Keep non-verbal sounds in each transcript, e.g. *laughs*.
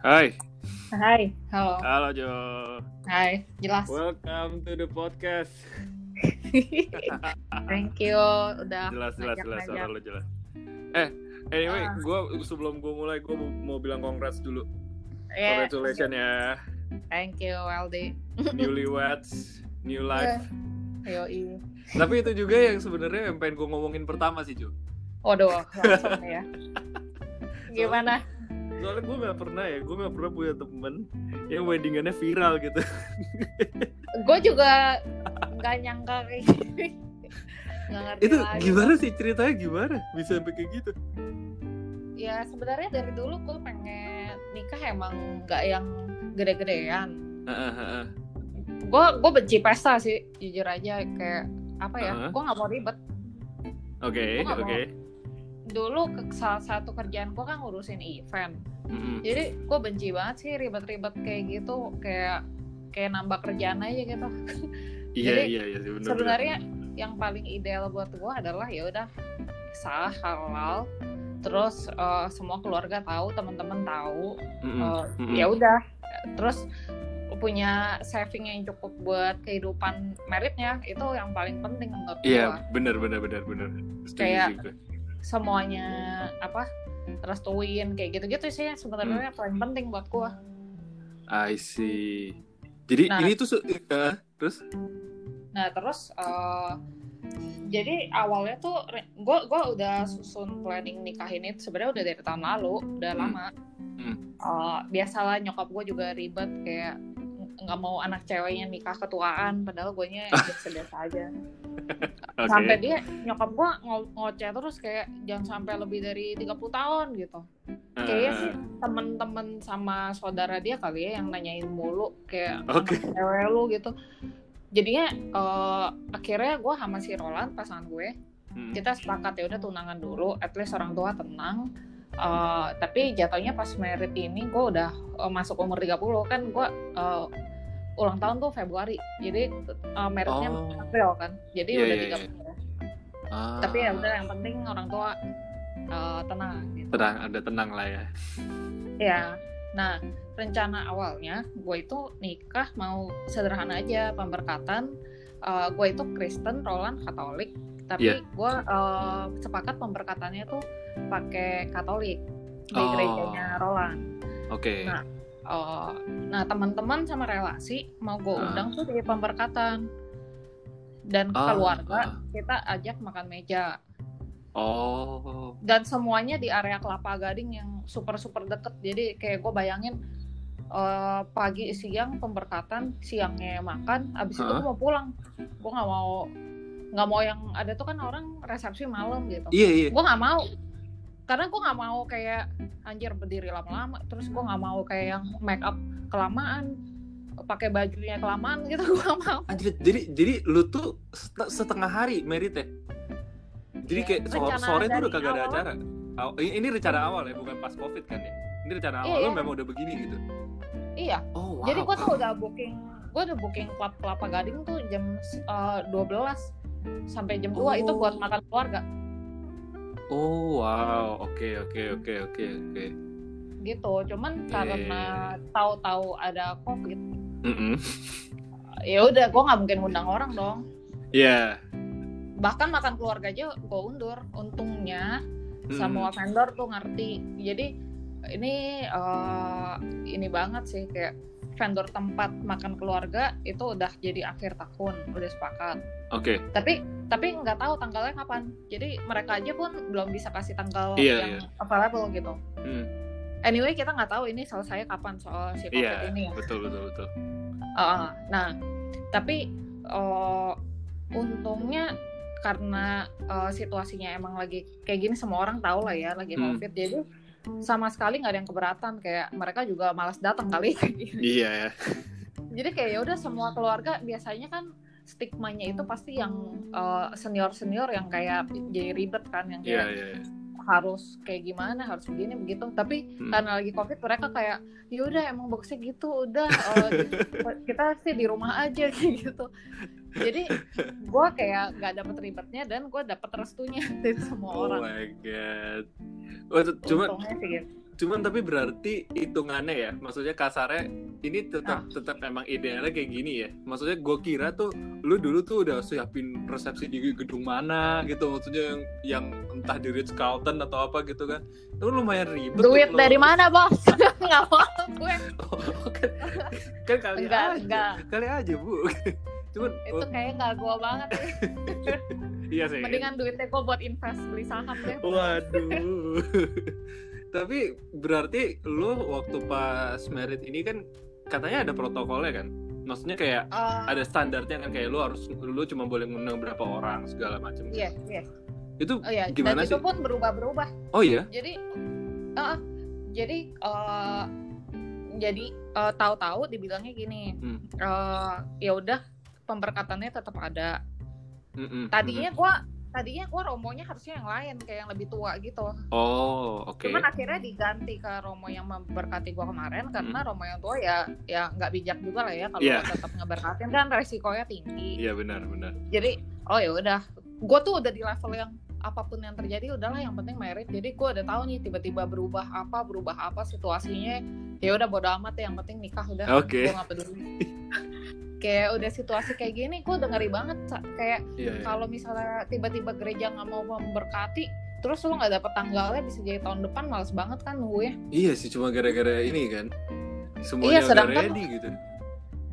Hai. Hai, halo. Halo Jo. Hai, jelas. Welcome to the podcast. *laughs* Thank you udah Jelas jelas jelas suara lo jelas. Eh, anyway, Ah. gua sebelum gua mulai gua mau, mau bilang congrats dulu. Yeah, Congratulations ya. Thank you, Weldy. Newlyweds, new life. Yoi. Tapi itu juga yang sebenarnya yang pengen gua ngomongin pertama sih, Jo. Waduh, langsung ya. *laughs* Gimana? Soalnya gue gak pernah ya, gue gak pernah punya temen yang weddingannya viral gitu. Gue juga nggak nyangka kayak ngerti itu lagi. gimana sih ceritanya gimana? Bisa sampai kayak gitu? Ya sebenarnya dari dulu gue pengen nikah emang nggak yang gede-gedean. Gue gue benci pesta sih, jujur aja kayak apa ya? Ah. Gue nggak mau ribet. Oke, nggak oke. Dulu ke salah satu kerjaan gue kan ngurusin event. Mm-mm. jadi gue benci banget sih ribet-ribet kayak gitu kayak kayak nambah kerjaan aja gitu *laughs* Iya, Jadi, iya, iya bener. sebenarnya yang paling ideal buat gue adalah ya udah sah halal terus eh, semua keluarga tahu teman-teman tahu Mm-mm, eh, mm-mm. ya udah terus punya saving yang cukup buat kehidupan meritnya itu yang paling penting menurut Iya, gue bener, bener, bener, bener. Setuju Kayak-. Semuanya apa restuin kayak gitu-gitu sih yang Hmm. sebenarnya paling penting buat gue I see. Jadi Nah. ini tuh eh, terus? Nah terus eh, jadi awalnya tuh gue gua udah susun planning nikahin itu sebenarnya udah dari tahun lalu udah Hmm. lama. Hmm. Eh, biasalah nyokap gue juga ribet kayak nggak mau anak ceweknya nikah ketuaan padahal gue nya biasa aja. *laughs* Oke. sampai dia nyokap gue ngo- ngoceh terus kayak jangan sampai lebih dari 30 tahun gitu. Kayaknya sih temen-temen sama saudara dia kali ya yang nanyain mulu kayak *laughs* anak cewek lu gitu. Jadinya eh, akhirnya gue sama si Roland pasangan gue mm, kita sepakat ya udah tunangan dulu at least orang tua tenang. Eh, tapi jatuhnya pas merit ini gue udah eh, masuk umur 30 kan gue eh, ulang tahun tuh Februari jadi eh, meritnya Oh. April kan jadi Iya, udah iya, 30 ya. ah, tapi ya udah yang penting orang tua eh, tenang gitu tenang, ada tenang lah ya. Ya, nah rencana awalnya gue itu nikah mau sederhana aja pemberkatan. Eh, gue itu Kristen, Roland Katolik, tapi Iya. gue eh, sepakat pemberkatannya tuh pakai Katolik di Oh. gerejanya Roland. Oke. Nah. Eh, nah teman-teman sama relasi mau gue Ah. undang tuh di pemberkatan dan Ah, keluarga ah. kita ajak makan meja Oh. dan semuanya di area Kelapa Gading yang super super deket jadi kayak gue bayangin eh, pagi siang pemberkatan siangnya makan abis itu Hah? gue mau pulang gue nggak mau nggak mau yang ada tuh kan orang resepsi malam gitu Iya, iya. gue nggak mau karena gue nggak mau kayak anjir berdiri lama-lama terus gue nggak mau kayak yang make up kelamaan pakai bajunya kelamaan *laughs* gitu gue nggak mau Anjir, jadi jadi lu tuh set- setengah hari merit ya? Jadi Iya, kayak sore, rencana sore tuh udah kagak ada awal- acara. Ini ini rencana awal ya, bukan pas covid kan ya? Ini rencana awal Iya, lu iya. memang udah begini gitu. iya Oh wow. Jadi gue tuh udah booking, gue udah booking klub kelapa gading tuh jam eh, 12 sampai jam 2 itu buat Oh. makan keluarga Oh wow, oke oke oke oke oke. gitu. Cuman Iya, karena tahu-tahu ada covid, Mm-mm. ya udah gue nggak mungkin undang orang dong. Iya. Bahkan makan keluarga aja gue undur. Untungnya Mm. semua vendor tuh ngerti. Jadi ini eh, ini banget sih kayak vendor tempat makan keluarga itu udah jadi akhir tahun udah sepakat. Oke. tapi tapi nggak tahu tanggalnya kapan jadi mereka aja pun belum bisa kasih tanggal Iya, yang available gitu Hmm. anyway kita nggak tahu ini selesai kapan soal si covid Iya. ini ya Betul betul betul. Uh, nah tapi uh, untungnya karena uh, situasinya emang lagi kayak gini semua orang tahu lah ya lagi Hmm. covid jadi sama sekali nggak ada yang keberatan kayak mereka juga malas datang kali Iya ya. jadi kayak ya udah semua keluarga biasanya kan stigmanya itu pasti yang senior senior yang kayak jadi ribet kan yang Iya kayak iya. iya. harus kayak gimana harus begini begitu tapi Hmm. karena lagi covid mereka kayak ya udah emang bagusnya gitu udah eh, *laughs* kita sih di rumah aja *laughs* kayak gitu jadi gue kayak nggak dapet ribetnya dan gue dapet restunya *laughs* dari semua Oh orang my god. Oh, itu- cuma Untungnya sih gitu. Cuman tapi berarti hitungannya ya maksudnya kasarnya ini tetap tetap emang idealnya kayak gini ya. Maksudnya gue kira tuh lu dulu tuh udah siapin resepsi di gedung mana gitu maksudnya yang yang entah di Ritz Carlton atau apa gitu kan. Itu lumayan ribet duit tuh, dari lo. mana bos? *laughs* Nggak mau gue. Oh, kan, kan kali Enggak, aja. enggak. kali aja bu. Cuman itu oh, kayaknya nggak gue banget iya sih. Mendingan duitnya gue buat invest beli saham deh. Waduh. Tapi berarti lu waktu pas merit ini kan katanya ada protokolnya kan? Maksudnya kayak Eh, ada standarnya kan kayak lu harus lu cuma boleh ngundang berapa orang segala macam. Iya, iya. Itu Oh iya, gimana dan sih? itu pun berubah-berubah. Oh iya. Jadi, eh, jadi, eh, jadi eh, tahu-tahu dibilangnya gini, Hmm. eh, ya udah pemberkatannya tetap ada. Mm-mm, Tadinya gua, tadinya gua romonya harusnya yang lain kayak yang lebih tua gitu. Oh oke. Cuman akhirnya diganti ke romo yang memberkati gua kemarin karena romo yang tua ya, ya nggak bijak juga lah ya kalau Iya. tetap ngeberkatin kan resikonya tinggi. Iya benar benar. jadi oh ya udah gue tuh udah di level yang apa pun yang terjadi udahlah yang penting merit jadi gue udah tahu nih tiba-tiba berubah apa berubah apa situasinya ya udah bodo amat ya yang penting nikah udah Oke. gue gak peduli *laughs* kayak udah situasi kayak gini gue udah ngeri banget kayak Iya. iya. kalau misalnya tiba-tiba gereja nggak mau memberkati terus lu nggak dapet tanggalnya bisa jadi tahun depan males banget kan nunggu ya Iya sih cuma gara-gara ini kan. Semuanya Iya, udah sedangkan- ready gitu.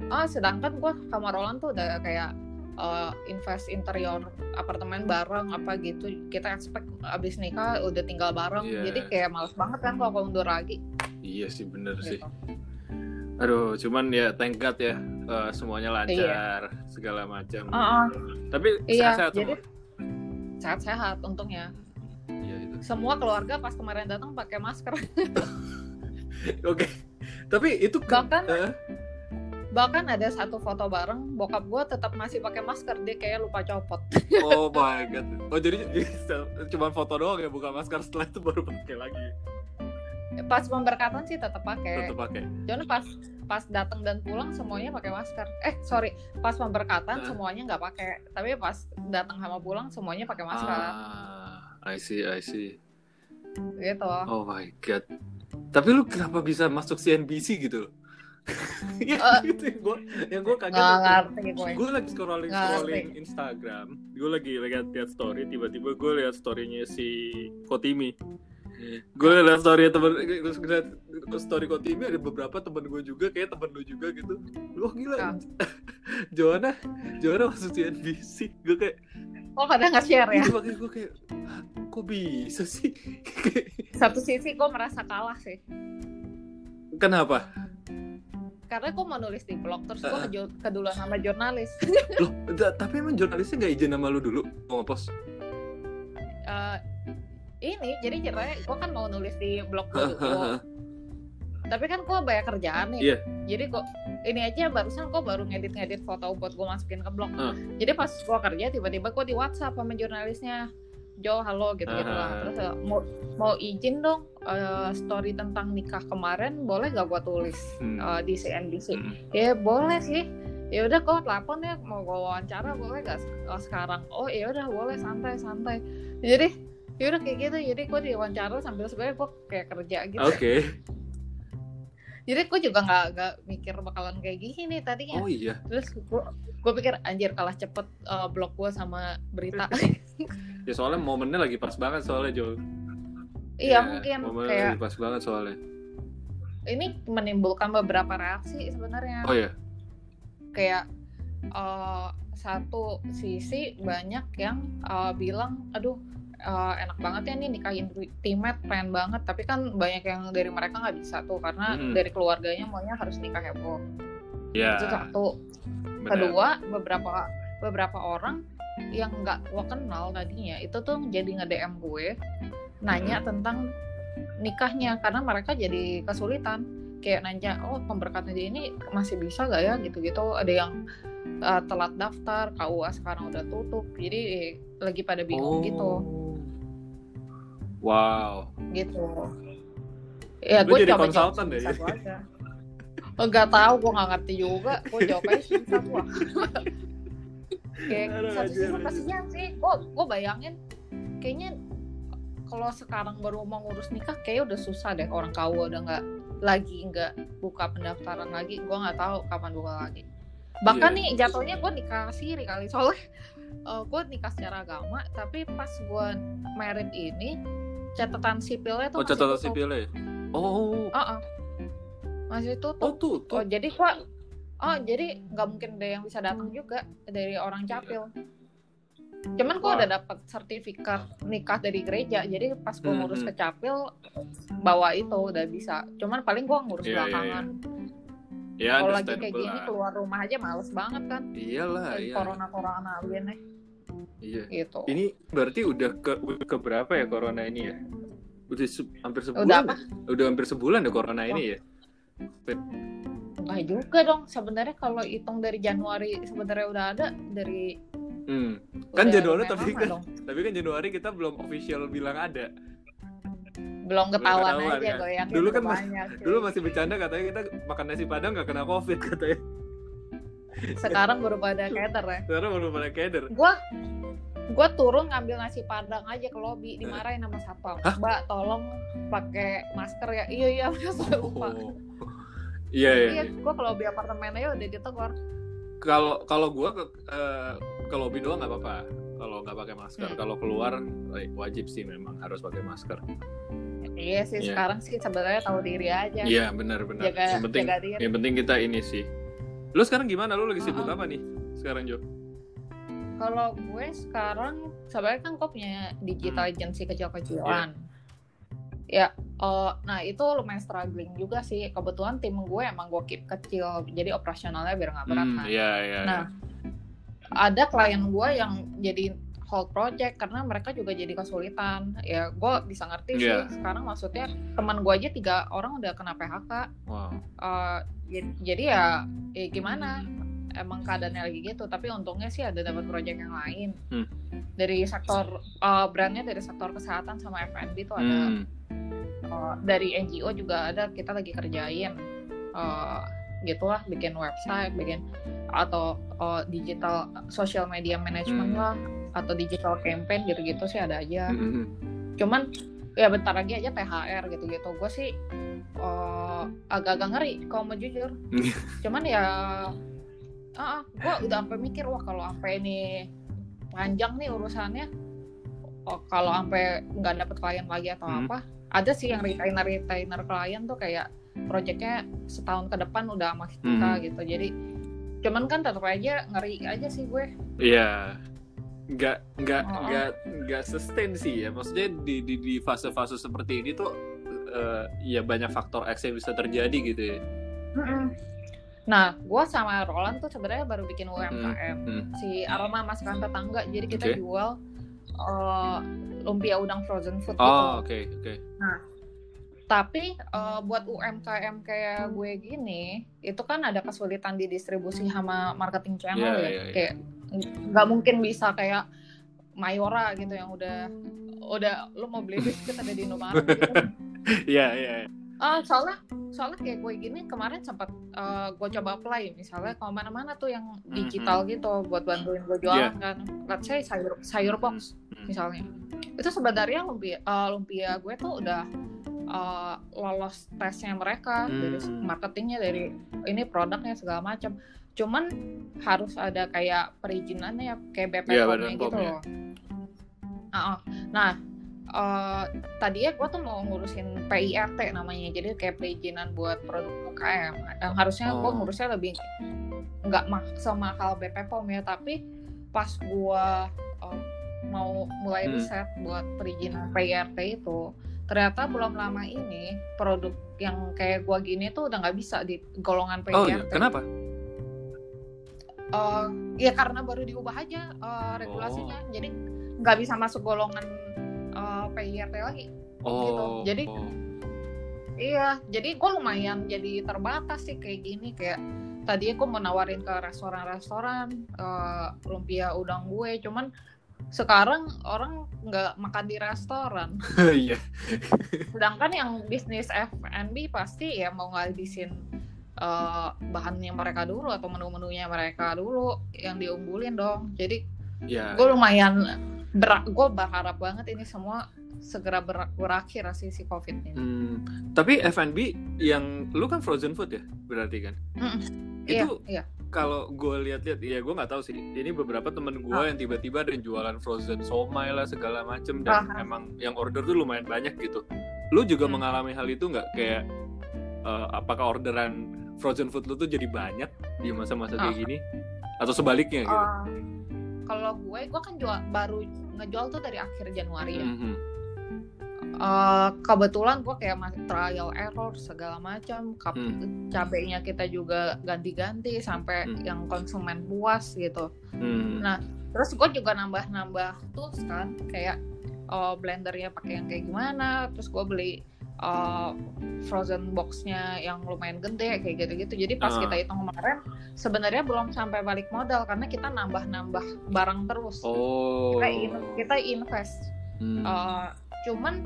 ah sedangkan gue sama Roland tuh udah kayak uh, invest interior apartemen bareng apa gitu kita expect abis nikah udah tinggal bareng Iya. jadi kayak males banget kan kalau mundur lagi Iya sih bener sih. gitu. Aduh, cuman ya thank God ya eh, semuanya lancar segala macam. Ah, ah, Tapi Iya, sehat-sehat jadi sehat-sehat untungnya Iya itu. semua keluarga pas kemarin datang pakai masker *laughs* Oke. Tapi itu ke- Bahkan- eh, bahkan ada satu foto bareng bokap gue tetap masih pakai masker dia kayak lupa copot oh my god. Oh jadi, jadi cuma foto doang ya bukan masker setelah itu baru pakai lagi. Pas pemberkatan sih tetap pakai Tetap pakai. Cuman pas pas datang dan pulang semuanya pakai masker. Eh sorry, pas pemberkatan Hah? semuanya nggak pakai. Tapi pas datang sama pulang semuanya pakai masker. Ah, I see, I see. Gitu. Oh my god. Tapi lu kenapa bisa masuk CNBC gitu? *laughs* ya, Eh, gitu yang gue yang gue kaget. Ngerti gue. gue lagi scrolling scrolling Instagram gue lagi lihat lihat story tiba-tiba gue lihat storynya si Kotimi gue lihat story temen terus lihat story Kotimi ada beberapa temen gue juga kayak temen lu juga gitu wah gila Ah. *laughs* Joanna Joanna masuk CNBC gue kayak Oh kadang nggak share ya. iya, gue kayak "Hah, kok bisa sih *laughs* Satu sisi gue merasa kalah sih. kenapa Karena gue mau nulis di blog terus gue keju- keduluan sama jurnalis. loh tapi emang jurnalisnya nggak izin sama lu dulu mau ngepost Eh, ini jadi ceritanya gue kan mau nulis di blog gue. *laughs* Tapi kan gue banyak kerjaan nih. Iya. Jadi kok ini aja barusan gue baru ngedit-ngedit foto buat gue masukin ke blog. Ah. Jadi pas gue kerja tiba-tiba gue di WhatsApp sama jurnalisnya. Jo, halo gitu-gitu lah. Ah. Terus mau mau izin dong eh, story tentang nikah kemarin boleh gak gue tulis Hmm. eh, di CNBC? Hmm. Ya boleh sih. Ya udah kau telepon ya mau gue wawancara boleh gak eh, sekarang? Oh ya udah boleh santai santai. Jadi ya udah kayak gitu. Jadi gue diwawancara sambil sebenarnya gue kayak kerja gitu. oke Jadi gue juga nggak nggak mikir bakalan kayak gini tadinya. oh iya Terus gue gue pikir anjir kalah cepet eh, blog gue sama berita. *laughs* ya soalnya momennya lagi pas banget soalnya Jo iya Ya, mungkin momennya kayak lagi pas banget soalnya ini menimbulkan beberapa reaksi sebenarnya. oh ya Kayak eh, satu sisi banyak yang eh, bilang, aduh eh, enak banget ya nih nikahin timet pengen banget. Tapi kan banyak yang dari mereka nggak bisa tuh karena Mm. dari keluarganya maunya harus nikah heboh. ya Itu satu. benar. kedua beberapa beberapa orang yang nggak gue kenal tadinya itu tuh jadi nge DM gue nanya tentang nikahnya karena mereka jadi kesulitan kayak nanya oh pemberkatan ini masih bisa gak ya gitu-gitu ada yang uh, telat daftar KUA sekarang udah tutup jadi eh, lagi pada bingung Oh. gitu wow. Gitu. Ya gue jadi konsultan aja. Enggak tahu, gue nggak ngerti juga. Gue jawabnya sih satu lah. *laughs* Kayak Aduh, satu sisi pastinya sih, gue gue bayangin kayaknya kalau sekarang baru mau ngurus nikah kayak udah susah deh orang kau udah nggak lagi nggak buka pendaftaran lagi. Gue nggak tahu kapan buka lagi. Bahkan Iya. nih jatuhnya gue nikah siri kali. Soalnya gue nikah secara agama tapi pas gue merit ini catatan sipilnya tuh Oh, catatan tutup. sipilnya. ya? Oh, Uh-uh. masih tutup oh tuh, Oh jadi gua Oh jadi nggak mungkin ada yang bisa datang juga dari orang capil. Cuman Wah. udah dapat sertifikat nikah dari gereja. Jadi pas gua Hmm, ngurus hmm. ke capil bawa itu udah bisa. Cuman paling gua ngurus Iya, iya, belakangan. Ya, Kalau lagi kayak gini keluar rumah aja males banget kan. Iyalah, iya. Corona corona gini Iya. gitu. Ini berarti udah ke ke berapa ya corona ini ya? Udah se- hampir sebulan. Udah apa? ya? Udah hampir sebulan ya corona ini ya? Enggak juga dong. Sebenarnya kalau hitung dari Januari sebenarnya udah ada dari Hmm. Kan lumayan tapi kan dong. tapi kan Januari kita belum official bilang ada. belum ketahuan ketahuan, aja kan? gue yakin Dulu kan mas- banyak. Dulu masih bercanda katanya kita makan nasi padang nggak kena covid katanya. sekarang baru pada cater ya Sekarang baru pada keder. gua gua turun ngambil nasi padang aja ke lobby dimarahin sama satpam Hah? mbak tolong pakai masker ya iya iya *laughs* saya lupa Oh. Iya iya. iya gua ke lobby apartemen aja udah ditegur Kalau kalau gua ke eh, ke lobby doang nggak apa-apa. Kalau nggak pakai masker. Hmm. Kalau keluar eh, wajib sih memang harus pakai masker. iya sih Iya. sekarang sih sebenarnya tahu diri aja Iya benar benar. jaga Yang penting jaga diri yang penting kita ini sih. Lu sekarang gimana? Lu lagi sibuk Uh-uh. apa nih? Sekarang Jo? Kalau gue sekarang sebenarnya kan gue punya digital Hmm. agency kecil-kecilan ya eh, nah itu lumayan struggling juga sih kebetulan tim gue emang gue keep kecil jadi operasionalnya biar nggak berat Hmm, kan iya iya. Nah, ada klien gue yang jadi hold project karena mereka juga jadi kesulitan. Ya, gue bisa ngerti Iya. sih. Sekarang maksudnya teman gue aja tiga orang udah kena PHK. Wow. Jadi, jadi ya, ya gimana? Emang keadaannya lagi gitu. Tapi untungnya sih ada dapat project yang lain. Hmm. Dari sektor eh, brandnya dari sektor kesehatan sama F&B tuh ada. Hmm. Eh, dari NGO juga ada. Kita lagi kerjain. eh, gitulah bikin website, bikin atau eh, digital social media management Hmm. lah atau digital campaign gitu-gitu sih ada aja. Hmm, hmm. Cuman ya bentar lagi aja THR gitu-gitu. Gue sih eh, agak-agak ngeri kalau mau jujur. Cuman ya ah gue udah sampai mikir wah kalau sampai ini panjang nih urusannya oh, kalau sampai nggak dapet klien lagi atau Hmm. apa ada sih yang retainer retainer klien tuh kayak proyeknya setahun ke depan udah sama kita Hmm. gitu jadi cuman kan tetap aja ngeri aja sih gue Iya. Nggak nggak Oh. nggak nggak sustain sih ya. Maksudnya di di di fase-fase seperti ini tuh eh, ya banyak faktor X yang bisa terjadi gitu ya. Nah, gue sama Roland tuh sebenarnya baru bikin UMKM hmm. si aroma masakan tetangga. Jadi kita Oke. jual eh, lumpia udang frozen food gitu. Oh, oke oke. Tapi eh, buat UMKM kayak gue gini, itu kan ada kesulitan di distribusi sama marketing channel Iya, ya. iya, iya. Kayak nggak mungkin bisa kayak Mayora gitu yang udah udah lu mau beli biskuit ada di Indomaret gitu. *laughs* Iya iya. Ah, soalnya soalnya kayak gue gini kemarin sempat eh, gue coba apply misalnya kalau mana-mana tuh yang digital gitu buat bantuin gue jualan kan. Let's say sayur sayur box Hmm. misalnya. Itu sebenarnya lumpia eh, lumpia gue tuh udah eh, lolos tesnya mereka dari Hmm. marketingnya dari ini produknya segala macam. Cuman harus ada kayak perizinannya kayak BPOM Iya, Badan gitu POM, ya. loh. Ah. Nah, eh tadinya gue tuh mau ngurusin PIRT namanya, jadi kayak perizinan buat produk UKM. Yang harusnya gue Oh. ngurusnya lebih nggak mak semahal BPOM ya, tapi pas gue eh, mau mulai Hmm. riset buat perizinan PIRT itu, ternyata belum lama ini produk yang kayak gue gini tuh udah nggak bisa di golongan PIRT. Oh iya. Kenapa? Eh, ya karena baru diubah aja eh, regulasinya, Oh. jadi nggak bisa masuk golongan eh, PIRT lagi. Gitu. Oh. Jadi- oh. Iya, jadi gue lumayan jadi terbatas sih kayak gini kayak tadi aku mau nawarin ke restoran-restoran eh, lumpia udang gue, cuman sekarang orang nggak makan di restoran. *laughs* Iya. Sedangkan yang bisnis F&B pasti ya mau ngabisin eh, bahannya mereka dulu atau menu-menunya mereka dulu yang diunggulin dong. Jadi Iya. gue lumayan berat gue berharap banget ini semua segera ber- berakhir sih si covid ini. Hmm, tapi F&B yang lu kan frozen food ya berarti kan? Mm-mm. Itu iya, iya. kalau gue lihat-lihat ya gue nggak tahu sih ini beberapa temen gue Ah. yang tiba-tiba ada yang jualan frozen somai lah segala macem dan Ah. emang yang order tuh lumayan banyak gitu lu juga Hmm. mengalami hal itu nggak kayak eh, apakah orderan frozen food lu tuh jadi banyak di masa-masa kayak Ah. gini atau sebaliknya gitu Eh, kalau gue, gue kan jual baru ngejual tuh dari akhir Januari ya. Mhm. Eh, kebetulan gue kayak masih trial error segala macam, Hmm. cabenya kita juga ganti-ganti sampai Hmm. yang konsumen puas gitu. Hmm. Nah, Terus gue juga nambah-nambah tools kan, kayak eh, blendernya pakai yang kayak gimana. Terus gue beli eh, frozen boxnya yang lumayan gede kayak gitu-gitu. Jadi pas Ah. kita hitung kemarin, sebenarnya belum sampai balik modal karena kita nambah-nambah barang terus. oh Kita in- kita invest. Hmm. Eh, cuman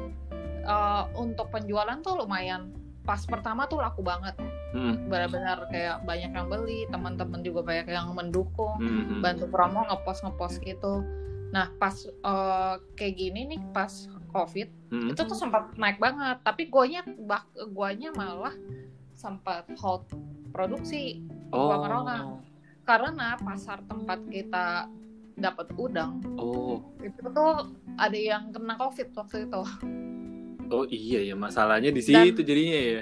eh, untuk penjualan tuh lumayan. Pas pertama tuh laku banget, Hmm. benar-benar kayak banyak yang beli, teman-teman juga banyak yang mendukung Hmm. bantu promo ngepost ngepost gitu nah pas eh, kayak gini nih pas covid Hmm. itu tuh sempat naik banget tapi guanya bak guanya malah sempat hold produksi oh gua ngerokok. karena pasar tempat kita dapat udang oh itu tuh ada yang kena covid waktu itu oh iya ya masalahnya di Dan- situ jadinya ya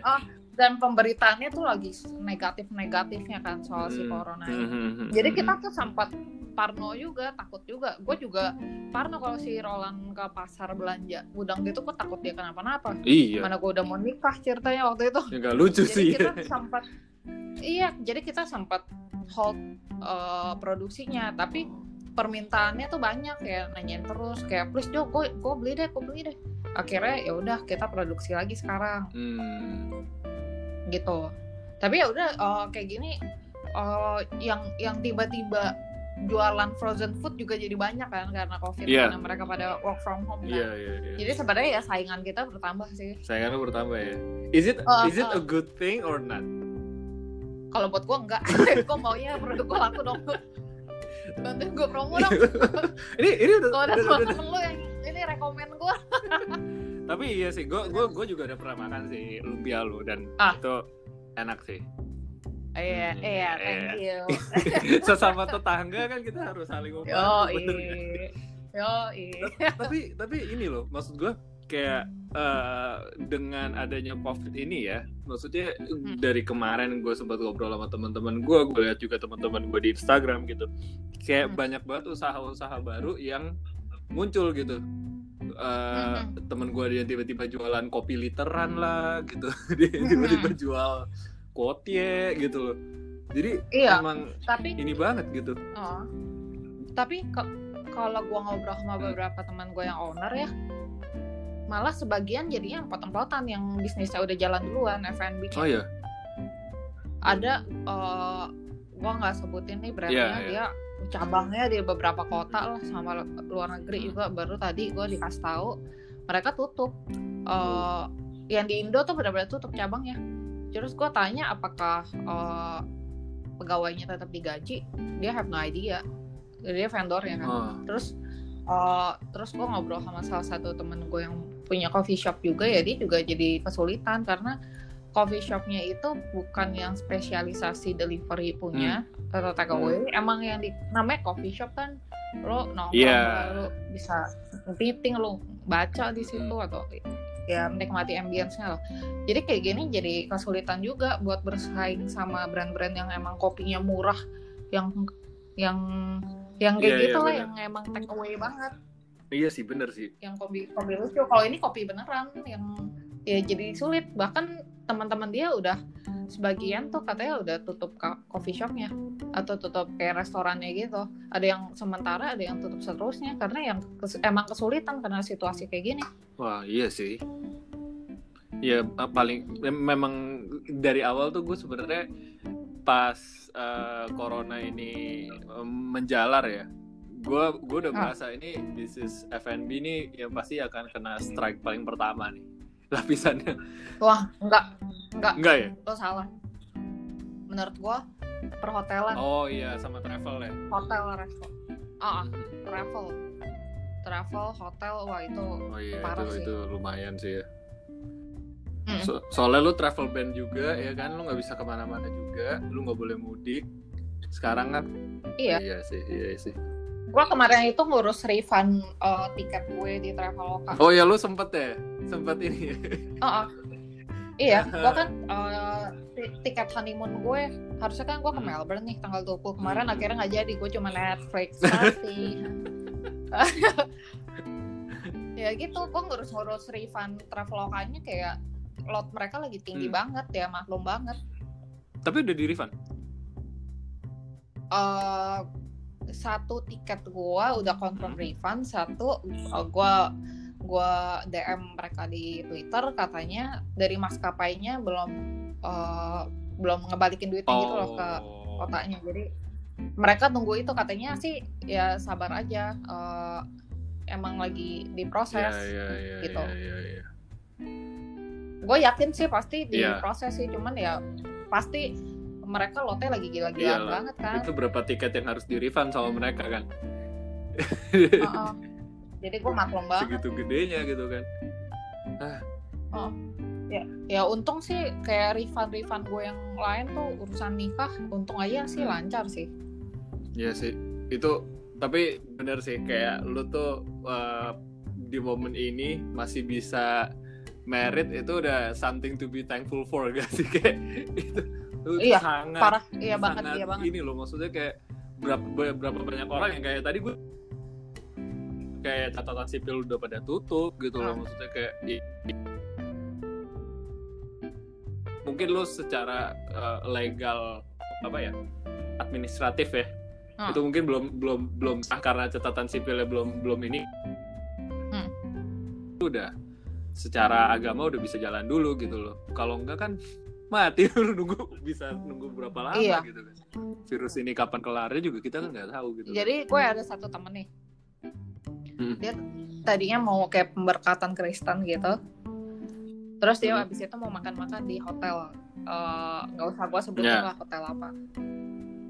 dan pemberitaannya tuh lagi negatif negatifnya kan soal si Hmm. corona ini. Hmm, hmm, hmm, Jadi hmm. kita tuh sempat parno juga, takut juga. Gue juga parno kalau si Roland ke pasar belanja udang gitu, gue takut dia kenapa-napa. iya Mana gue udah mau nikah ceritanya waktu itu. ya nggak lucu sih Jadi kita sempat, iya, jadi kita sempat hold eh, produksinya, tapi permintaannya tuh banyak ya nanyain terus kayak please Jo, gue gue beli deh, gue beli deh. Akhirnya ya udah kita produksi lagi sekarang Hmm. gitu tapi ya udah eh, kayak gini eh, yang yang tiba-tiba jualan frozen food juga jadi banyak kan karena covid Iya. karena mereka pada work from home kan. Iya iya iya. jadi sebenarnya ya saingan kita bertambah sih Sayangannya bertambah ya. Is it Uh, is it a uh. good thing or not? kalau buat gua enggak *laughs* *laughs* gua maunya produk gua laku dong bantuin gua promo dong *laughs* ini ini udah, kalau ada temen lu yang ini rekomen gua tapi iya sih, gue gue gue juga udah pernah makan sih lumpia lu dan Ah. itu enak sih. Iya Hmm, iya iya. thank you *laughs* Sesama tetangga kan kita harus saling membantu. bener nggak? yo tapi tapi ini loh, maksud gue kayak eh, dengan adanya covid ini ya, maksudnya dari kemarin gue sempat ngobrol sama teman-teman gue, gue lihat juga teman-teman gue di Instagram gitu, kayak Hmm. banyak banget usaha-usaha baru yang muncul gitu. Eh, Mhm. temen gue dia tiba-tiba jualan kopi literan lah gitu *laughs* dia tiba-tiba jual kotie gitu loh jadi iya emang tapi ini banget gitu Oh. Tapi ke- kalau gua ngobrol sama Hmm. beberapa teman gue yang owner ya, malah sebagian jadinya empot-empotan yang bisnisnya udah jalan duluan F&B. oh ya Ada eh, gua nggak sebutin nih brandnya Iya, iya. dia cabangnya di beberapa kota lah sama luar negeri Hmm. juga. Baru tadi gua dikasih tahu mereka tutup. Eh, yang di Indo tuh benar-benar tutup cabangnya. Terus gua tanya apakah eh, pegawainya tetap digaji? Dia have no idea. Dia vendornya kan oh. terus uh, terus gue ngobrol sama salah satu temen gue yang punya coffee shop juga ya dia juga jadi kesulitan karena coffee shopnya itu bukan yang spesialisasi delivery punya atau take away emang yang di namanya coffee shop kan lo nongkrong Iya. lo bisa meeting lo baca di situ Hmm. atau ya menikmati ambience-nya loh. Jadi kayak gini jadi kesulitan juga buat bersaing sama brand-brand yang emang kopinya murah yang yang yang kayak Iya, iya, gitu lah bener. yang emang take away banget. Iya sih bener sih. Yang kopi kopi lucu. Kalau ini kopi beneran yang ya jadi sulit. Bahkan teman-teman dia udah sebagian tuh katanya udah tutup coffee shopnya atau tutup kayak restorannya gitu. Ada yang sementara ada yang tutup seterusnya karena yang kes- emang kesulitan karena situasi kayak gini. Wah iya sih. Ya eh, paling mem- memang dari awal tuh gue sebenarnya pas eh, corona ini eh, menjalar ya gue gue udah Ah. merasa ini bisnis F&B ini yang pasti akan kena strike paling pertama nih lapisannya wah enggak enggak enggak ya lo salah menurut gua perhotelan oh iya sama travel ya hotel resto ah ah, travel travel, hotel, wah itu Oh iya Parah itu sih. itu lumayan sih ya. Mm. So- soalnya lu travel ban juga ya kan, lu nggak bisa ke mana-mana juga, lu nggak boleh mudik. Sekarang kan? Iya. Iya sih, iya sih. Gua kemarin itu ngurus refund uh, tiket gue di Traveloka. Oh ya lu sempet ya, sempet ini. ya? Oh, oh. Iya, *laughs* gua kan uh, ti- tiket honeymoon gue harusnya kan gua ke Hmm. Melbourne nih tanggal 20 kemarin Hmm. akhirnya nggak jadi, gue cuma Netflix *laughs* party. *laughs* ya gitu, gua ngurus-ngurus refund Travelokanya kayak lot mereka lagi tinggi Hmm. banget ya, maklum banget. Tapi udah di refund. eh satu tiket gua udah confirm Hmm. refund, satu uh, gua gua DM mereka di Twitter katanya dari maskapainya belum eh, belum ngebalikin duitnya gitu loh ke Oh. kotanya. Jadi mereka tunggu itu katanya sih ya sabar aja. eh, emang lagi diproses. Iya, iya, iya, gitu. iya, iya, iya. Gue yakin sih pasti Iya. diproses sih, cuman ya pasti mereka lotnya lagi gila-gilaan Iyalah. banget kan. Itu berapa tiket yang harus di refund sama mereka kan? Heeh. Jadi gue maklum banget. Segitu gedenya gitu kan. Ya untung sih kayak refund-refund gue yang lain tuh urusan nikah, untung aja sih Hmm. lancar sih. Iya sih. Itu tapi bener sih kayak lu tuh uh, di momen ini masih bisa merit itu udah something to be thankful for *laughs* gak sih kayak itu, itu Iya, sangat Parah, iya banget, sangat iya banget. ini loh maksudnya kayak berapa berapa banyak orang yang kayak tadi gue kayak catatan sipil udah pada tutup gitu loh Ah. maksudnya kayak i- i- mungkin lu secara uh, legal apa ya administratif ya Ah. itu mungkin belum belum belum sah karena catatan sipilnya belum belum ini Hmm. Itu udah secara agama udah bisa jalan dulu gitu loh kalau enggak kan mati lu nunggu bisa nunggu berapa lama Iya. gitu kan virus ini kapan kelarnya juga kita kan nggak tahu gitu Jadi gue ada satu temen nih, Hmm. dia tadinya mau kayak pemberkatan Kristen gitu, terus dia Hmm. abis itu mau makan-makan di hotel. Eh, nggak usah gue sebutin Ya. lah hotel apa.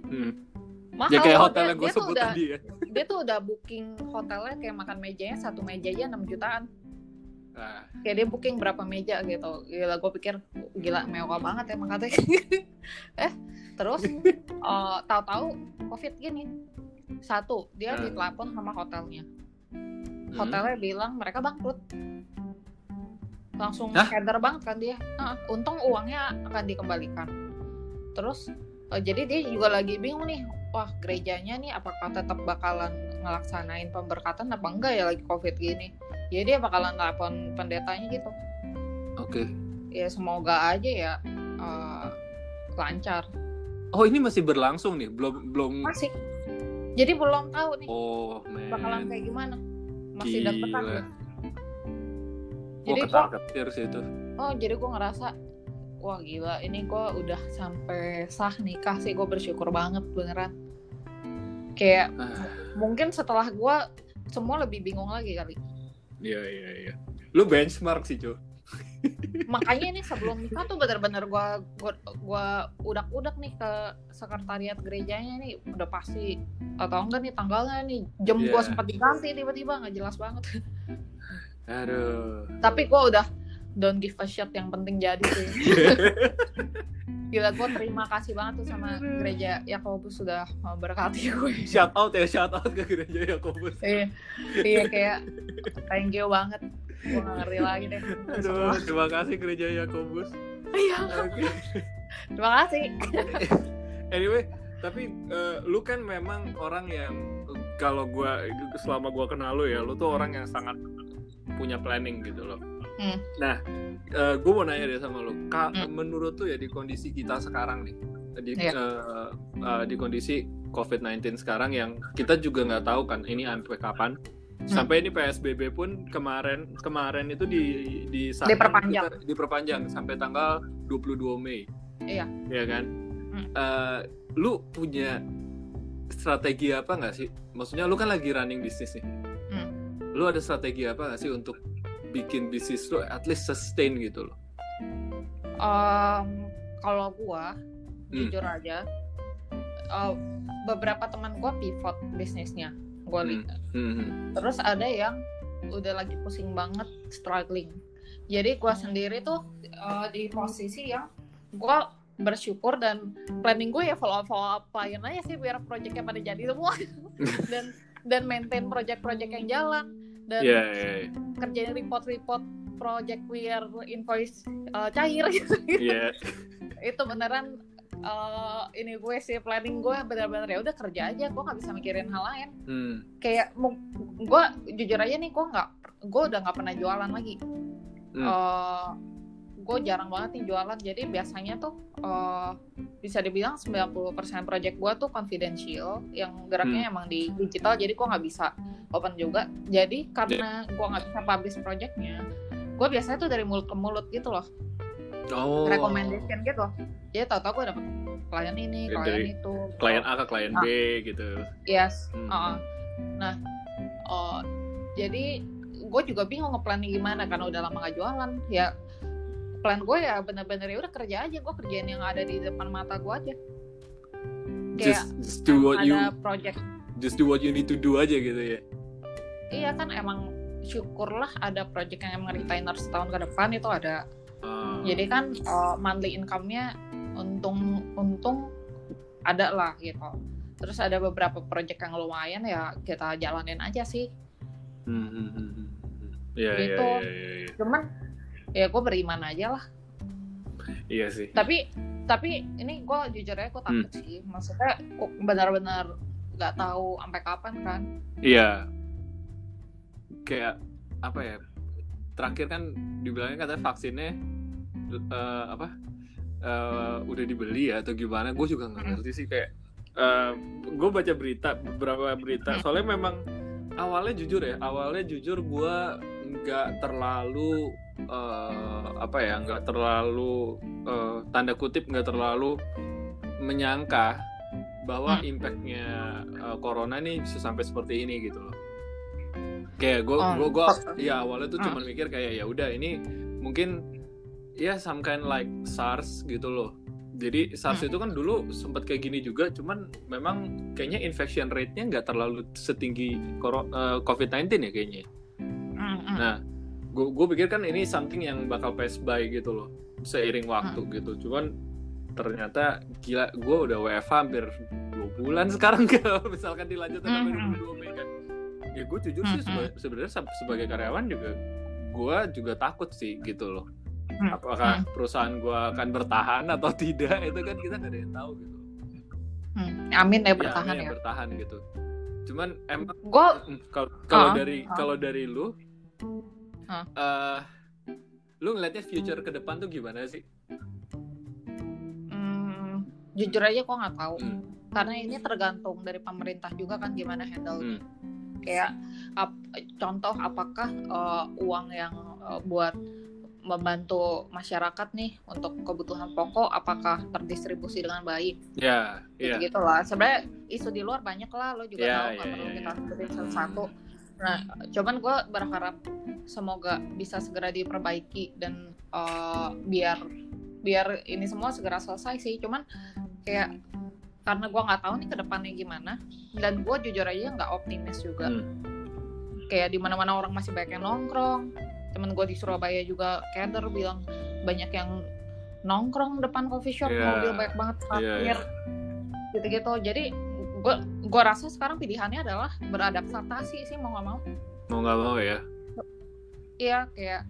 Hmm. Mahal ya kayak hotel dia- yang gue sebut udah, tadi ya Dia tuh udah booking hotelnya kayak makan mejanya satu meja aja 6 jutaan. Nah, kayak dia booking berapa meja gitu. Gila gue pikir gila mewah banget ya katanya. *laughs* Eh terus eh, tahu-tahu covid gini. Satu dia Hmm. ditelepon sama hotelnya. Hmm. hotelnya bilang mereka bangkrut. Langsung Hah? header banget kan dia. Ah, untung uangnya akan dikembalikan. Terus eh, jadi dia juga lagi bingung nih wah gerejanya nih apakah tetap bakalan ngelaksanain pemberkatan apa enggak ya lagi covid gini jadi dia bakalan telepon pendetanya gitu. Oke. Ya semoga aja ya eh, lancar. Oh ini masih berlangsung nih? Belum belum. Masih. Jadi belum tahu nih oh man. bakalan kayak gimana. Masih Gila. deg-degan. Gua jadi ketar ketir sih itu. Oh jadi gue ngerasa wah gila ini gue udah sampai sah nikah sih. Gue bersyukur banget beneran. Kayak Ah, mungkin setelah gue semua lebih bingung lagi kali iya iya iya. Lu benchmark sih cuy *laughs* makanya nih sebelum nikah tuh bener-bener gue gua, gua udak-udak nih ke sekretariat gerejanya nih. Udah pasti atau enggak nih tanggalnya nih. Jam Iya. gue sempat diganti tiba-tiba nggak jelas banget. Aduh. Tapi gue udah don't give a shit yang penting jadi sih. *laughs* *laughs* Gila gue terima kasih banget tuh sama gereja Yakobus sudah memberkati gue. *laughs* Shout out ya shout out ke gereja Yakobus. Iya iya kayak thank you banget. Gue gak ngerti lagi deh. Aduh terima kasih gereja Yakobus. Iya. Terima kasih. Anyway tapi eh, lu kan memang orang yang kalau gua selama gua kenal lu ya lu tuh orang yang sangat punya planning gitu loh Hmm. nah eh, gua mau nanya deh sama lu Ka- Hmm. menurut tuh ya di kondisi kita sekarang nih di Iya. eh, eh, di kondisi COVID-19 sekarang yang kita juga nggak tahu kan ini sampai kapan Hmm. sampai ini PSBB pun kemarin kemarin itu di di Diperpanjang. diperpanjang sampai tanggal 22 Mei Iya. ya kan Hmm. Eh, lu punya strategi apa nggak sih maksudnya lu kan lagi running bisnis nih Hmm. lu ada strategi apa nggak sih untuk bikin bisnis lu at least sustain gitu loh. Em, kalau gua Hmm. jujur aja eh, beberapa teman gua pivot bisnisnya. Gue lihat Hmm. terus ada yang udah lagi pusing banget struggling. Jadi gue sendiri tuh uh, di posisi yang gue bersyukur dan planning gue ya follow follow upain aja sih biar proyeknya pada jadi semua. *laughs* Dan dan maintain project-project yang jalan dan Iya, iya, iya. kerjain report-report project biar invoice uh, cair gitu Iya. *laughs* itu beneran uh, ini gue sih planning gue bener-bener ya udah kerja aja gue nggak bisa mikirin hal lain Hmm. kayak gue jujur aja nih gue nggak gue udah nggak pernah jualan lagi Hmm. Eh, gue jarang banget nih jualan jadi biasanya tuh eh, bisa dibilang 90% project gue tuh confidential yang geraknya emang di digital jadi gue nggak bisa open juga jadi karena gue nggak bisa publish projectnya gue biasanya tuh dari mulut ke mulut gitu loh Oh. recommendation gitu jadi tau-tau gue dapet klien ini Dari- klien itu Klien A ke klien Ah. B gitu. yes Hmm. uh-uh. nah uh, jadi gue juga bingung ngeplanning gimana karena udah lama gak jualan ya plan gue ya bener-bener ya udah kerja aja gue kerjain yang ada di depan mata gue aja kayak Just, just do what you ada project just do what you need to do aja gitu ya. iya kan emang syukurlah ada project yang emang retainer setahun ke depan itu ada Ah. jadi kan uh, monthly income-nya untung untung ada lah gitu terus ada beberapa project yang lumayan ya kita jalanin aja sih Hmm, hmm, hmm, hmm, hmm. Iya, iya, Gitu. iya, iya, iya. cuman ya gue beriman aja lah Iya sih. tapi tapi ini gue jujur aja gue takut sih maksudnya benar-benar nggak tahu sampai kapan kan Iya. Kayak apa ya? Terakhir kan dibilangnya katanya vaksinnya eh, apa? eh, udah dibeli ya atau gimana? Gue juga nggak Hmm. ngerti sih kayak. gue baca berita beberapa berita Hmm. soalnya memang awalnya jujur ya awalnya jujur gue nggak terlalu eh, apa ya nggak terlalu eh, tanda kutip nggak terlalu menyangka bahwa Hmm. impactnya eh, corona nih bisa sampai seperti ini gitu loh kayak gue Oh, gue gue ya awalnya tuh Hmm. cuma mikir kayak ya udah ini mungkin ya some kind like SARS gitu loh jadi SARS Hmm. itu kan dulu sempat kayak gini juga cuman memang kayaknya infection rate-nya nggak terlalu setinggi koro- eh, COVID-19 ya kayaknya Mm, mm. Nah, gue gue pikir kan ini something yang bakal pass by gitu loh, seiring waktu Hmm. gitu. Cuman ternyata gila, gue udah WFH hampir dua bulan *laughs* sekarang kalau misalkan dilanjut sampai Hmm. 22 Mei kan. Ya gue jujur sih Hmm, seba- sebenarnya se- sebagai karyawan juga gue juga takut sih gitu loh. Hmm, Apakah perusahaan gue akan bertahan atau tidak *laughs* itu kan kita nggak ada yang tahu gitu. Mm. amin ya Ya, bertahan amin ya, bertahan gitu. Cuman emang gue kalau kalau Ah, dari ah. kalau dari lu Ah. eh, lu ngeliatnya future ke depan tuh gimana sih mm, jujur aja gue nggak tahu Hmm. karena ini tergantung dari pemerintah juga kan gimana handle Hmm. kayak ap- contoh apakah uh, uang yang uh, buat membantu masyarakat nih untuk kebutuhan pokok apakah terdistribusi dengan baik ya gitu ya gitulah sebenarnya isu di luar banyak lah lo juga Ya, tahu ya, nggak perlu ya, kita ya. sebutin satu-satu nah cuman gue berharap semoga bisa segera diperbaiki dan uh, biar biar ini semua segera selesai sih. Cuman kayak karena gue nggak tahu nih ke depannya gimana dan gue jujur aja nggak optimis juga. Hmm. kayak di mana mana orang masih banyak yang nongkrong. Temen gue di Surabaya juga keder bilang banyak yang nongkrong depan coffee shop Iya. mobil banyak banget Iya, parkir gitu-gitu. Jadi gue gue rasa sekarang pilihannya adalah beradaptasi sih mau nggak mau. Mau nggak mau ya? Iya kayak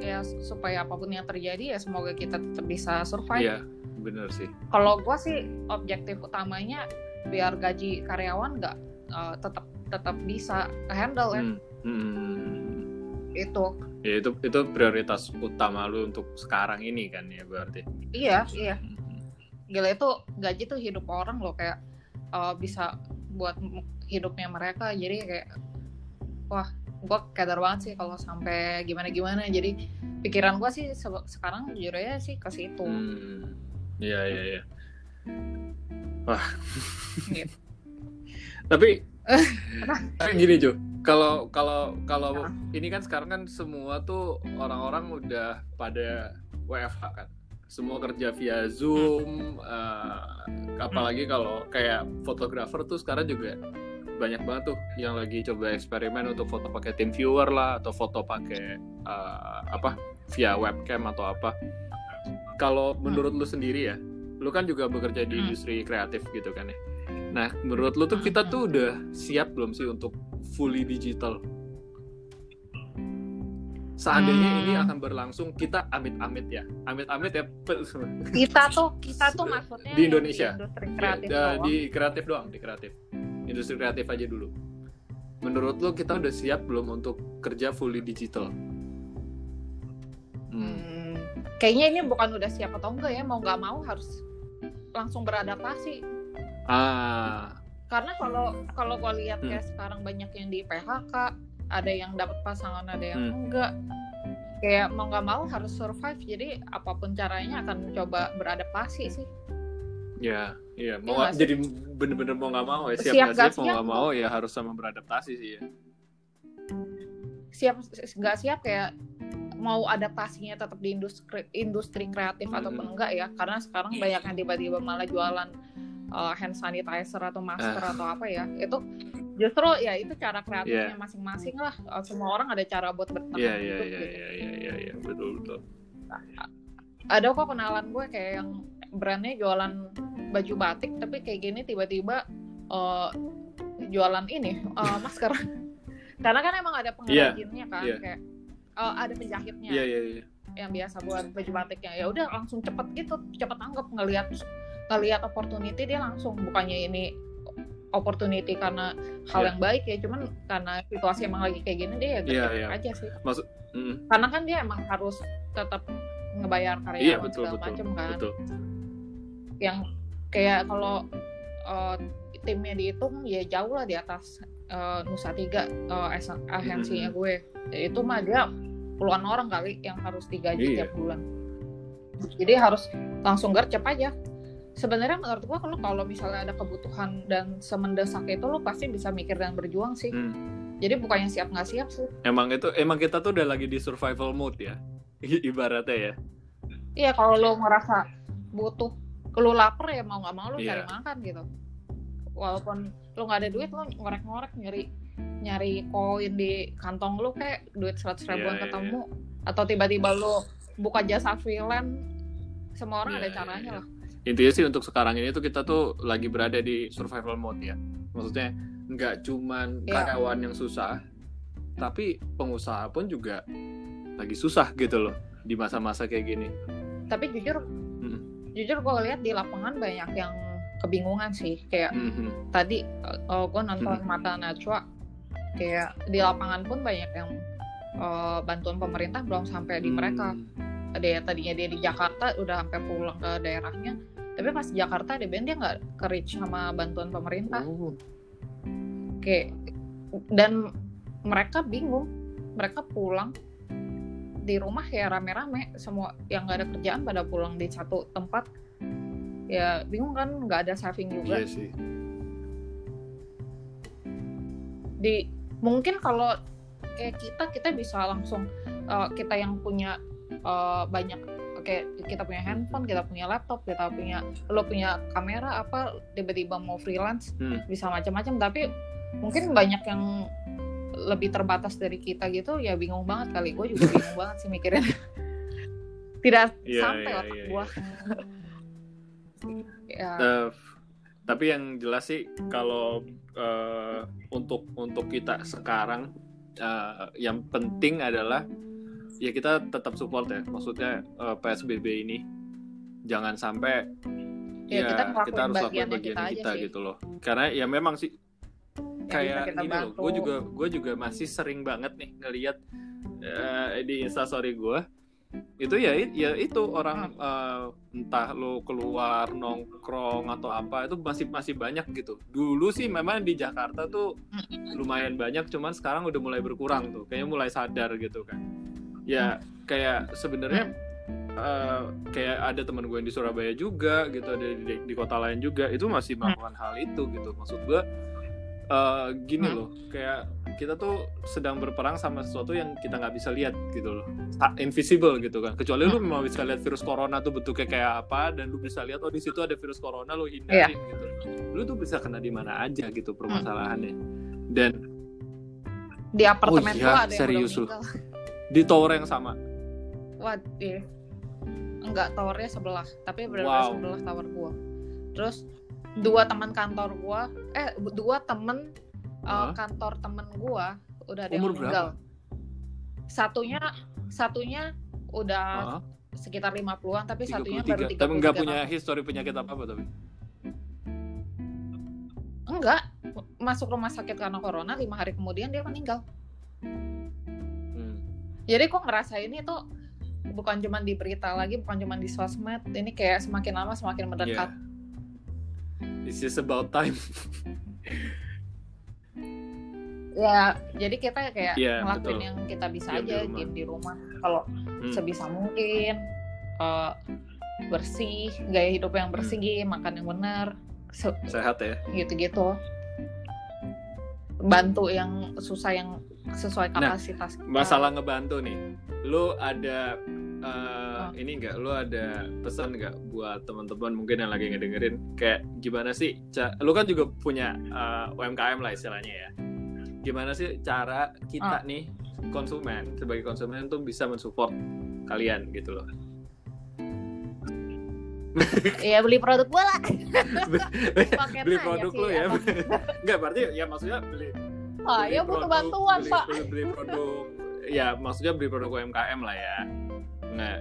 ya supaya apa pun yang terjadi ya semoga kita tetap bisa survive. Iya bener sih. Kalau gue sih objektif utamanya biar gaji karyawan nggak eh, tetap tetap bisa handle ya. Hmm. Hmm. itu. Ya itu itu prioritas utama lu untuk sekarang ini kan ya berarti? Iya iya. Hmm. gila itu gaji tuh hidup orang loh kayak eh, bisa buat hidupnya mereka. Jadi kayak wah gue kadar banget sih kalau sampai gimana gimana jadi pikiran gue sih se- sekarang jujur aja sih ke situ. Hmm. iya iya iya. Wah. Gitu. *laughs* tapi *laughs* tapi gini Jo. Kalau kalau kalau ini kan sekarang kan semua tuh orang-orang udah pada WFH kan semua kerja via Zoom eh, apalagi kalau kayak fotografer tuh sekarang juga banyak banget tuh yang lagi coba eksperimen untuk foto pakai tim viewer lah atau foto pakai uh, apa via webcam atau apa kalau menurut hmm. lu sendiri ya lu kan juga bekerja di hmm. industri kreatif gitu kan ya nah menurut lu tuh kita tuh udah siap belum sih untuk fully digital seandainya hmm. ini akan berlangsung kita amit-amit ya. Amit-amit ya kita tuh kita tuh maksudnya di Indonesia. di industri kreatif ya, di kreatif doang di kreatif. Industri kreatif aja dulu. Menurut lo kita udah siap belum untuk kerja fully digital? Hmm. Hmm, kayaknya ini bukan udah siap atau enggak ya mau nggak mau harus langsung beradaptasi. Ah. Karena kalau kalau gue lihat hmm. kayak sekarang banyak yang di PHK ada yang dapat pasangan ada yang hmm. enggak. Kayak mau nggak mau harus survive jadi apa pun caranya akan coba beradaptasi sih. Ya iya mau ya, jadi bener-bener mau nggak mau ya siap nggak siap, mau nggak mau ya harus sama beradaptasi sih ya. Siap nggak siap kayak mau adaptasinya tetap di industri industri kreatif hmm. ataupun enggak ya. Karena sekarang banyak yang tiba-tiba malah jualan uh, hand sanitizer atau masker uh. atau apa ya. Itu justru ya itu cara kreatifnya yeah. masing-masing lah uh, semua orang ada cara buat bertahan yeah, yeah, hidup yeah, gitu. Iya iya iya iya betul betul. Ada kok kenalan gue kayak yang brandnya jualan baju batik tapi kayak gini tiba-tiba uh, jualan ini uh, masker. *laughs* Karena kan emang ada iya, pengrajinnya yeah. kan yeah. kayak uh, ada penjahitnya. yeah, yeah, yeah. Yang biasa buat baju batiknya ya udah langsung cepet gitu, cepet tanggap ngelihat ngelihat opportunity dia langsung bukannya ini opportunity karena hal yeah. yang baik ya cuman karena situasi emang lagi kayak gini dia ya yeah, yeah. aja sih Maksud, mm. karena kan dia emang harus tetap ngebayar karyawan yeah, betul, segala macam kan betul. yang kayak kalau uh, timnya dihitung ya jauh lah di atas uh, Nusa Tiga uh, agensinya mm. gue itu mah dia puluhan orang kali yang harus digaji yeah. tiap bulan jadi harus langsung gercep aja sebenarnya menurut gua kalau kalau misalnya ada kebutuhan dan semendesak itu lo pasti bisa mikir dan berjuang sih hmm. jadi bukannya siap nggak siap sih emang itu emang kita tuh udah lagi di survival mode ya *laughs* ibaratnya ya iya kalau lo ngerasa butuh lo lapar ya mau nggak mau lo yeah. cari makan gitu walaupun lo nggak ada duit lo ngorek-ngorek nyari nyari koin di kantong lo kayak duit seratus ribuan yeah, iya, ketemu yeah. atau tiba-tiba lo buka jasa freelance semua orang yeah, ada iya, caranya yeah, yeah. lah intinya sih untuk sekarang ini tuh kita tuh lagi berada di survival mode ya maksudnya nggak cuman yeah. karyawan yang susah tapi pengusaha pun juga lagi susah gitu loh di masa-masa kayak gini tapi jujur hmm. jujur gue lihat di lapangan banyak yang kebingungan sih kayak hmm. tadi uh, gue nonton hmm. mata Najwa kayak di lapangan pun banyak yang uh, bantuan pemerintah belum sampai di mereka hmm. ada ya tadinya dia di Jakarta udah sampai pulang ke daerahnya tapi pas Jakarta di band dia nggak ke reach sama bantuan pemerintah? Oh. oke. Dan mereka bingung. Mereka pulang. Di rumah ya rame-rame. Semua yang nggak ada kerjaan pada pulang di satu tempat. Ya bingung kan? Nggak ada saving juga. Iya sih. di mungkin kalau kayak kita kita bisa langsung uh, kita yang punya uh, banyak kayak kita punya handphone kita punya laptop kita punya lo punya kamera apa tiba-tiba mau freelance hmm. bisa macam-macam. Tapi mungkin banyak yang lebih terbatas dari kita gitu ya bingung banget kali. Gue juga *laughs* bingung banget sih mikirnya tidak yeah, sampai yeah, otak yeah, gue yeah. uh, tapi yang jelas sih kalau uh, untuk untuk kita sekarang uh, yang penting adalah ya kita tetap support ya. Maksudnya uh, eh, PSBB ini. Jangan sampai ya, ya kita, kita harus lakukan bagian kita, kita gitu loh. Karena ya memang sih kayak ini loh. gue juga gue juga masih sering banget nih ngelihat uh, di instastory gue itu ya ya itu orang uh, entah lo keluar nongkrong atau apa itu masih masih banyak gitu. Dulu sih memang di Jakarta tuh lumayan banyak cuman sekarang udah mulai berkurang tuh. Kayaknya mulai sadar gitu kan ya kayak sebenarnya uh, kayak ada teman gue yang di Surabaya juga gitu ada di, di kota lain juga itu masih melakukan hal itu gitu. Maksud gue uh, gini Hmm. loh kayak kita tuh sedang berperang sama sesuatu yang kita nggak bisa lihat gitu loh. Invisible gitu kan. Kecuali lu Hmm. memang bisa lihat virus corona tuh bentuknya kayak apa dan lu bisa lihat oh di situ ada virus corona lu Iya. hindarin gitu lu tuh bisa kena di mana aja gitu permasalahannya. Dan di apartemen iya, gua ada yang serius udah meninggal. Di tower yang sama Wah, iya. Enggak, towernya sebelah, tapi benar-benar Wow. sebelah tower gua. Terus dua teman kantor gua, eh dua temen uh, Hah? kantor temen gua udah ada yang Umur meninggal. Satunya satunya udah Heeh, sekitar 50-an tapi satunya 33. baru 33 tapi nggak punya tahun. histori penyakit apa apa tapi Enggak, masuk rumah sakit karena corona, lima hari kemudian dia meninggal. Jadi kok ngerasain itu bukan cuma di berita lagi, bukan cuma di sosmed, ini kayak semakin lama semakin mendekat. Yeah. It's just about time. *laughs* Ya, jadi kita kayak Iya, ngelakuin betul. yang kita bisa Diam di aja, diem di rumah. Kalau Hmm. sebisa mungkin eh, bersih, gaya hidup yang bersih, Hmm. makan yang benar, se- Sehat ya. gitu-gitu. Bantu yang susah yang sesuai Nah, kapasitas. kita. Masalah ngebantu nih. Lu ada uh, Oh. ini enggak? Lu ada pesan enggak buat teman-teman mungkin yang lagi ngedengerin kayak gimana sih? Lu kan juga punya uh, UMKM lah istilahnya ya. Gimana sih cara kita Ah. nih konsumen sebagai konsumen tuh bisa mensupport kalian gitu loh. *laughs* Iya beli produk gua lah. Beli produk lu ya. Enggak *laughs* berarti ya maksudnya beli Ah, beli ya butuh produk- bantuan beli, pak. Beli, beli produk ya maksudnya beli produk UMKM lah ya. Nggak.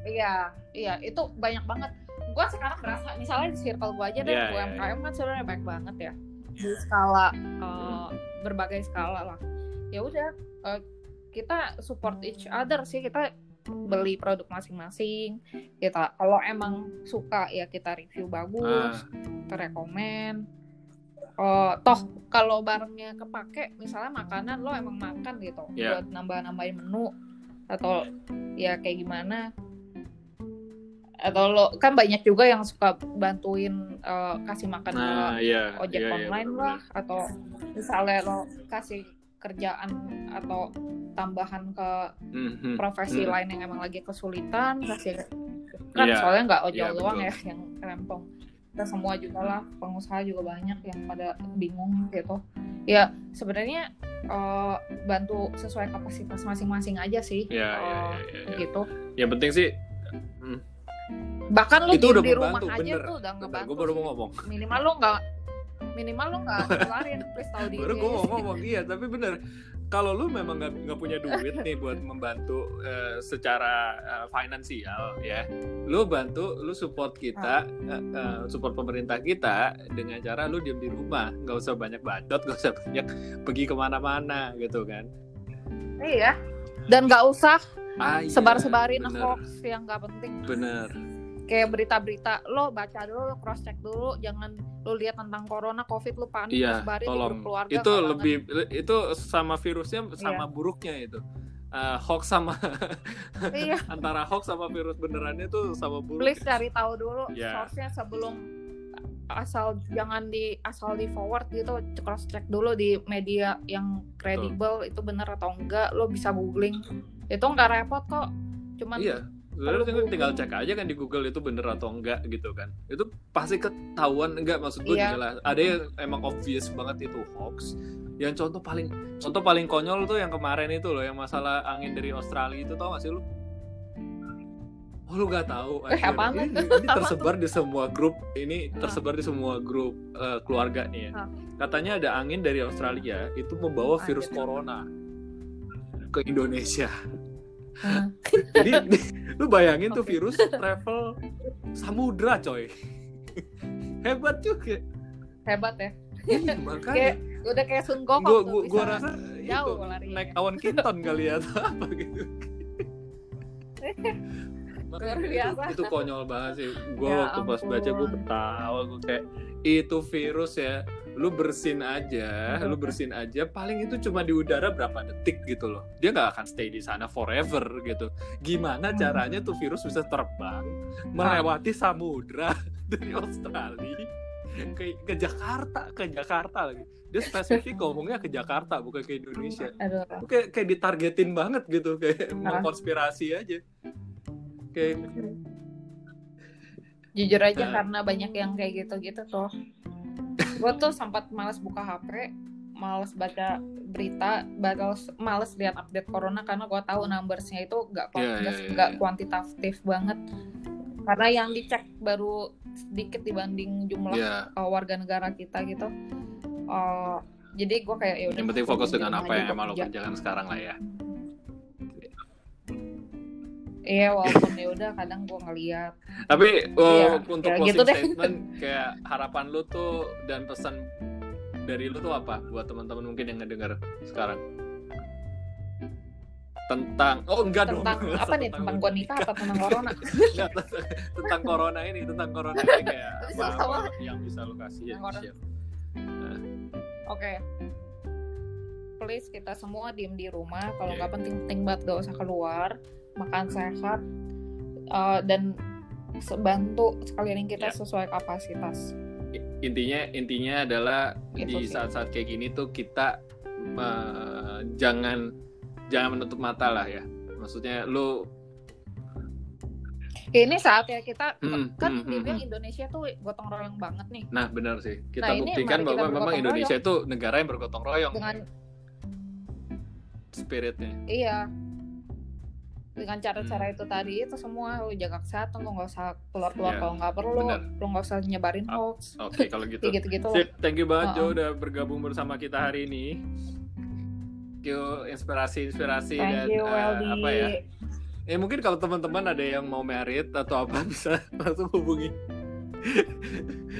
Iya, iya itu banyak banget. Gua sekarang berasa misalnya di circle gua aja deh, Iya, iya, UMKM kan sebenarnya banyak banget ya. Di skala eh, berbagai skala lah. Ya udah eh, kita support each other sih kita beli produk masing-masing. Kita kalau emang suka ya kita review bagus, Ah, kita rekomen. Oh, toh kalau barangnya kepake misalnya makanan lo emang makan gitu Iya. buat nambah-nambahin menu atau ya kayak gimana atau lo kan banyak juga yang suka bantuin eh, kasih makan ke nah, iya. ojek iya, iya, online bener-bener. lah atau misalnya lo kasih kerjaan atau tambahan ke Mhm. profesi Hmm. lain yang emang lagi kesulitan kasih kan Iya, soalnya nggak ojol iya, doang betul. ya yang rempong kita semua juga lah pengusaha juga banyak yang pada bingung gitu ya sebenarnya eh, bantu sesuai kapasitas masing-masing aja sih Iya, iya, eh, iya, iya, iya. gitu Yang penting sih bahkan lu itu diem udah di rumah membantu, aja bener. tuh udah ngebantu gue baru mau ngomong. minimal lu nggak minimal lu nggak *laughs* keluarin please tahu diri Baru gue mau ngomong iya, *laughs* tapi bener. Kalau lu memang nggak punya duit nih buat *laughs* membantu eh, secara eh, finansial ya, lu bantu, lu support kita, eh, support pemerintah kita dengan cara lu diem di rumah, nggak usah banyak bacot, nggak usah banyak pergi ke mana-mana gitu kan. iya dan nggak usah Ah, iya, sebar-sebarin hoax yang nggak penting Bener. Kayak berita-berita lo baca dulu lo cross check dulu jangan lo lihat tentang corona covid lo panik Iya, sebarin di tolong. grup keluarga Itu banget. lebih itu sama virusnya sama Iya. buruknya itu. Eh, hoax sama *laughs* iya antara hoax sama virus benerannya tuh sama buruk. please cari tahu dulu Iya. source-nya sebelum asal jangan di asal di forward gitu cross check dulu di media yang kredibel itu bener atau enggak lo bisa googling itu nggak repot kok cuman Iya. Sebenarnya perlu tinggal- cek aja kan di Google itu bener atau enggak gitu kan. Itu pasti ketahuan enggak maksud gue Iya. jelas. Ada yang emang obvious banget itu hoax. Yang contoh paling contoh paling konyol tuh yang kemarin itu loh yang masalah angin dari Australia itu tau gak sih lu? Oh lu gak tahu? Eh, apaan ini, ini tersebar di semua grup. Ini tersebar di semua grup eh, keluarga nih ya. Hah. Katanya ada angin dari Australia itu membawa virus Anjir. corona ke Indonesia. Jadi *laughs* lu bayangin tuh virus travel samudra coy. Hebat juga. hebat ya Iya, *laughs* kayak makanya udah kayak Sun Gokong gua gua, gua rasa jauh itu larinya. naik awan kinton kali ya atau apa gitu. *laughs* Makanya itu, biasa. itu konyol banget sih. Gue Ya waktu pas baca gue ketawa gue kayak itu virus ya. Lu bersin aja, lu bersin aja. Paling itu cuma di udara berapa detik gitu loh. Dia nggak akan stay di sana forever gitu. Gimana Hmm. caranya tuh virus bisa terbang melewati samudra *laughs* dari Australia ke, ke Jakarta ke Jakarta lagi dia spesifik *laughs* ngomongnya ke Jakarta bukan ke Indonesia Aduh. kayak kayak ditargetin banget gitu kayak mengkonspirasi aja kayak Jujur aja Nah. karena banyak yang kayak gitu-gitu tuh. Gue tuh sempat males buka HP, males baca berita, males, males lihat update corona karena gue tahu numbersnya itu gak, Iya, iya, iya, nggak iya. kuantitatif banget. Karena yang dicek baru sedikit dibanding jumlah ya uh, warga negara kita gitu. Uh, jadi gue kayak ya udah. yang penting fokus dengan apa yang emang lo kerja. kerjakan sekarang lah ya Iya walaupun ya udah kadang gue ngeliat. tapi oh, Iya, untuk ya closing gitu deh. statement *laughs* kayak harapan lu tuh dan pesan dari lu tuh apa buat teman-teman mungkin yang ngedenger sekarang tentang oh enggak dong Tentang *laughs* apa nih? Tentang gue nikah atau tentang corona? *laughs* Enggak, tentang, corona ini tentang corona ini kayak apa, apa yang bisa lu kasih ya. Oke. Please kita semua diem di rumah. Kalau Oke. nggak penting-penting banget gak usah keluar. Makan sehat eh, dan bantu sekeliling kita Ya. sesuai kapasitas. Intinya intinya adalah Itu di saat-saat kayak gini tuh kita eh, jangan jangan menutup mata lah ya. Maksudnya lu Ini saatnya kita Hmm, kan hmm, hmm, dibilang hmm. Indonesia tuh gotong royong banget nih. Nah benar sih. Kita Nah, buktikan kita bahwa memang Indonesia itu negara yang bergotong royong. Dengan spiritnya. Iya dengan cara-cara Hmm. itu tadi itu semua lu jaga kesehatan lu nggak usah keluar-keluar Iya, kalau nggak perlu benar. lu nggak usah nyebarin hoax oke kalau gitu gitu-gitu. Sip, thank you banget Jo Uh-uh. udah bergabung bersama kita hari ini. Thank you inspirasi-inspirasi dan Thank you, eh, Weldy. apa ya? Ya mungkin kalau teman-teman ada yang mau merit atau apa *laughs* bisa langsung hubungi. *laughs*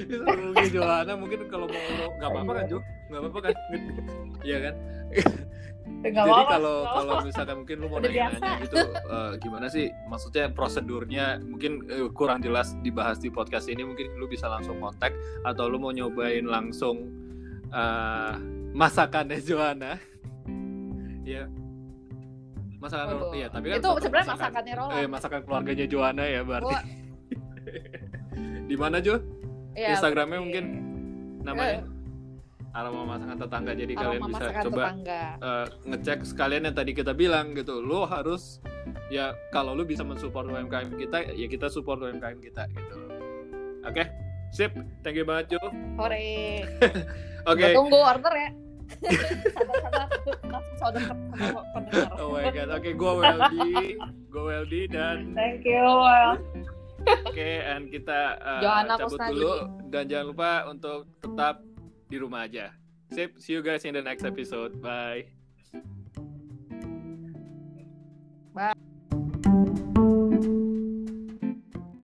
bisa hubungi Johanna mungkin kalau mau nggak apa-apa kan Jo? Nggak apa-apa kan? *laughs* Iya kan? *laughs* Nggak Jadi kalau kalau misalkan mungkin lu mau nanya-nanya gitu eh, gimana sih maksudnya prosedurnya mungkin eh, kurang jelas dibahas di podcast ini mungkin lu bisa langsung kontak atau lu mau nyobain langsung eh, masakannya Joanna. *laughs* ya. Masakan Waduh. iya tapi kan itu sebenarnya masakan- masakannya Roland eh masakan keluarganya Joanna ya berarti. *laughs* Di mana Jo? Iya, Instagramnya mungkin namanya aroma masakan tetangga. Jadi kalian aroma bisa masakan coba tetangga. eh, ngecek sekalian yang tadi kita bilang gitu. Lo harus ya kalau lo bisa mensupport UMKM kita ya kita support UMKM kita gitu. Oke? Sip. Thank you banget Jo. Hore *laughs* oke. Gua tunggu order ya. Sabar-sabar. Langsung saudara sama pendengar. Oh my god. Oke gue Weldy gue Weldy dan thank you Well. oke and kita Johanna cabut Kusnadi. dulu. Dan jangan lupa untuk tetap di rumah aja. Sip see you guys in the next episode. Bye